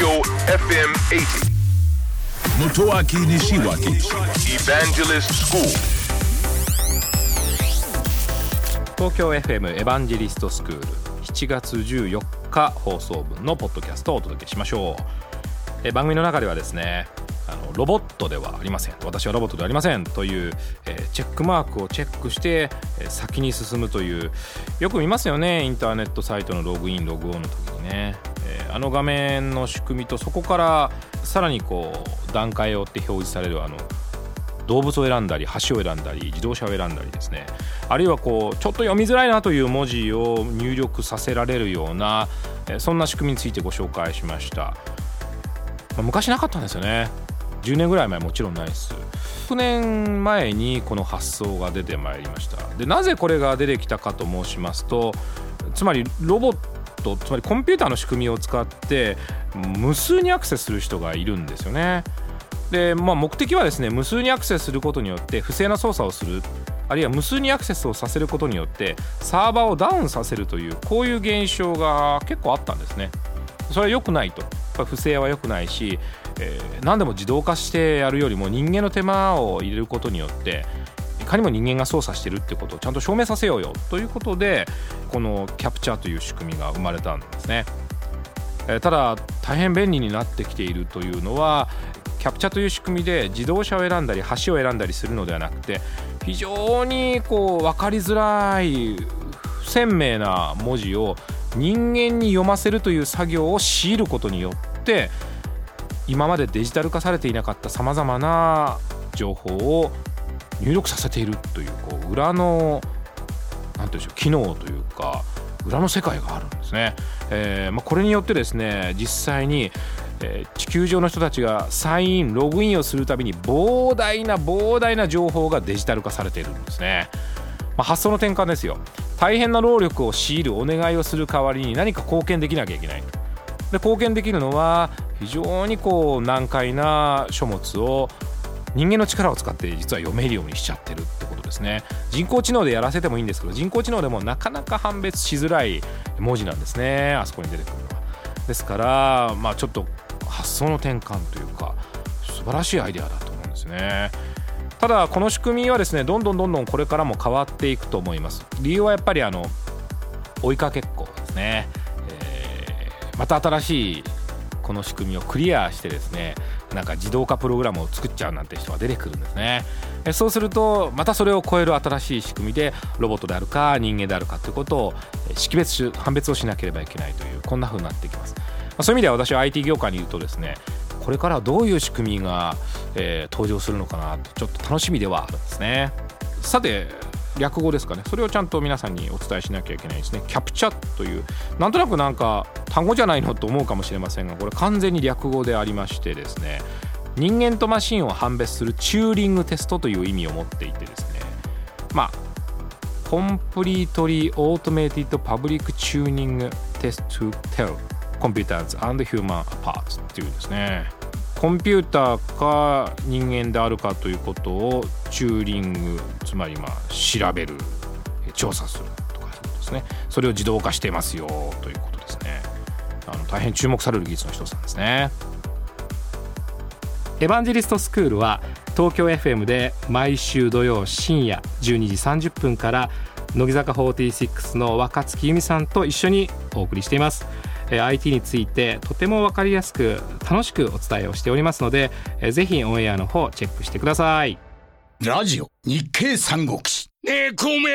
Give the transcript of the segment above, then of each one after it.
Tokyo FM 80. Motoaki Nishiwaki Evangelist School. 東京 FM エヴァンジェリストスクール7月14日放送分のポッドキャストをお届けしましょう。え番組の中ではですねあのロボットではありません。私はロボットではありませんという、えーチェックマークをチェックして、えー先に進むというよく見ますよね。インターネットサイトのログインログオンの時にね、えーあの画面の仕組みとそこからさらにこう段階を追って表示されるあの動物を選んだり橋を選んだり自動車を選んだりですね。あるいはこうちょっと読みづらいなという文字を入力させられるようなそんな仕組みについてご紹介しました、まあ昔なかったんですよね。10年ぐらい前もちろんないです。6年前にこの発想が出てまいりました。でなぜこれが出てきたかと申しますとつまりロボットつまりコンピューターの仕組みを使って無数にアクセスする人がいるんですよね。で、まあ、目的はですね無数にアクセスすることによって不正な操作をする。あるいは無数にアクセスをさせることによってサーバーをダウンさせるというこういう現象が結構あったんですね。それは良くないと。不正は良くないし、えー何でも自動化してやるよりも人間の手間を入れることによってかにも人間が操作してるってことをちゃんと証明させようよということでこのキャプチャーという仕組みが生まれたんですねえーただ大変便利になってきているというのはキャプチャーという仕組みで自動車を選んだり橋を選んだりするのではなくて非常にこう分かりづらい不鮮明な文字を人間に読ませるという作業を強いることによって今までデジタル化されていなかったさまざまな情報を入力させているというこう裏のなんていうんでしょう機能というか裏の世界があるんですね。えーまあ、これによってですね実際に、えー地球上の人たちがサインログインをするたびに膨大な膨大な情報がデジタル化されているんですね。まあ、発想の転換ですよ大変な労力を強いるお願いをする代わりに何か貢献できなきゃいけないで貢献できるのは非常にこう難解な書物を人間の力を使って実は読めるようにしちゃってるってことですね。人工知能でやらせてもいいんですけど人工知能でもなかなか判別しづらい文字なんですね。あそこに出てくるのは。ですからまあちょっと発想の転換というか素晴らしいアイデアだと思うんですね。ただこの仕組みはですねどんどんどんどんこれからも変わっていくと思います。理由はやっぱりあの追いかけっこですね、えーまた新しいこの仕組みをクリアしてですねなんか自動化プログラムを作っちゃうなんて人が出てくるんですね。そうするとまたそれを超える新しい仕組みでロボットであるか人間であるかということを識別し判別をしなければいけないというこんな風になってきます、まそういう意味では私は IT 業界にいるとですねこれからどういう仕組みが、え登場するのかなとちょっと楽しみではあるんですね。さて略語ですかね。それをちゃんと皆さんにお伝えしなきゃいけないですね。キャプチャというなんとなくなんか単語じゃないのと思うかもしれませんがこれ完全に略語でありましてですね人間とマシンを判別するチューリングテストという意味を持っていてですねまあコンプリートリーオートメイティッドパブリックチューニングテスト to tell computers and human apart っていうんですね。コンピューターか人間であるかということをチューリングつまりまあ調べる調査するとかいうことですね。それを自動化してますよということですね。あの大変注目される技術の一つなんですね。エヴァンジェリストスクールは東京 FM で毎週土曜深夜12時30分から乃木坂46の若月由美さんと一緒にお送りしています。IT についてとても分かりやすく楽しくお伝えをしておりますのでえーぜひオンエアの方チェックしてください。ラジオ日経三国志。ねえ、孔明、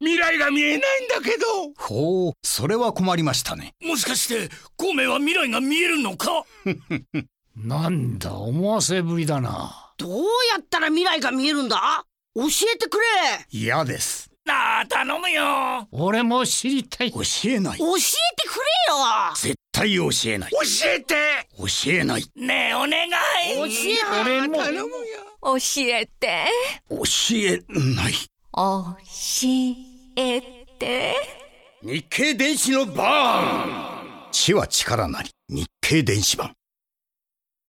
未来が見えないんだけど。ほうそれは困りましたね。もしかして、孔明は未来が見えるのか？なんだ思わせぶりだな。どうやったら未来が見えるんだ？教えてくれ。嫌ですなあ、頼むよ。俺も知りたい。教えない。教えてくれよ。絶対教えない。教えて。教えない。ねえ、お願い。教え俺も。頼むよ。教えて。教えない。教えて。日経電子のバーン知は力なり。日経電子版